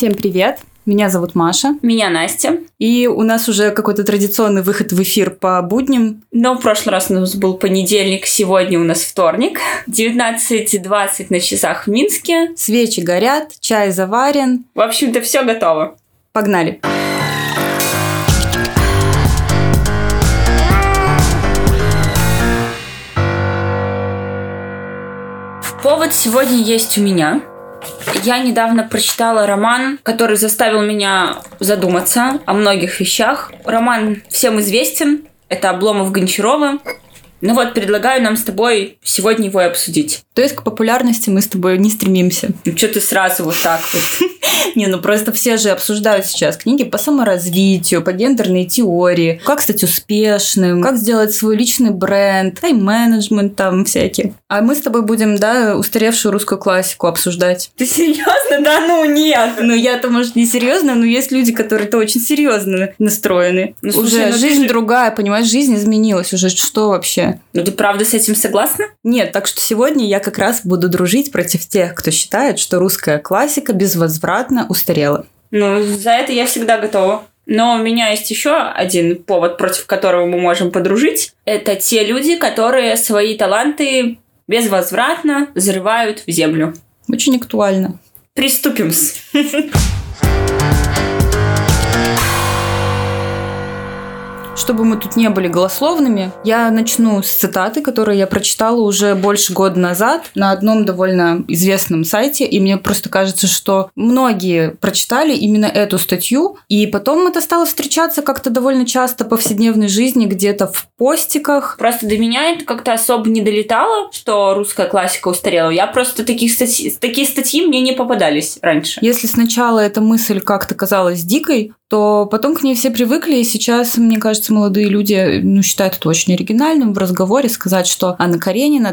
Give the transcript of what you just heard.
Всем привет! Меня зовут Маша. Меня Настя. И у нас уже какой-то традиционный выход в эфир по будням. Но в прошлый раз у нас был понедельник, сегодня у нас вторник. 19.20 на часах в Минске. Свечи горят, чай заварен. В общем-то, все готово. Погнали! Повод сегодня есть у меня. Я недавно прочитала роман, который заставил меня задуматься о многих вещах. Роман всем известен. Это Обломов Гончарова. Ну вот, предлагаю нам с тобой сегодня его и обсудить. То есть к популярности мы с тобой не стремимся. Ну что ты сразу вот так вот? Не, ну просто все же обсуждают сейчас книги по саморазвитию, по гендерной теории, как стать успешным, как сделать свой личный бренд, тайм-менеджмент там всякие. А мы с тобой будем, да, устаревшую русскую классику обсуждать. Ты серьезно? Да ну нет. Ну я-то, может, не серьезно, но есть люди, которые-то очень серьезно настроены. Ну, слушай, уже ну ты жизнь же- другая, понимаешь, жизнь изменилась. Уже что вообще? Ну ты правда с этим согласна? Нет, так что сегодня я как раз буду дружить против тех, кто считает, что русская классика безвозвратно устарела. Ну, за это я всегда готова. Но у меня есть еще один повод, против которого мы можем подружить. Это те люди, которые свои таланты безвозвратно взрывают в землю. Очень актуально. Приступим. Чтобы мы тут не были голословными, я начну с цитаты, которые я прочитала уже больше года назад на одном довольно известном сайте, и мне просто кажется, что многие прочитали именно эту статью, и потом это стало встречаться как-то довольно часто в повседневной жизни, где-то в постиках. Просто до меня это как-то особо не долетало, что русская классика устарела. Я просто таких статьи, такие статьи мне не попадались раньше. Если сначала эта мысль как-то казалась дикой, то потом к ней все привыкли, и сейчас, мне кажется, молодые люди ну, считают это очень оригинальным в разговоре сказать, что Анна Каренина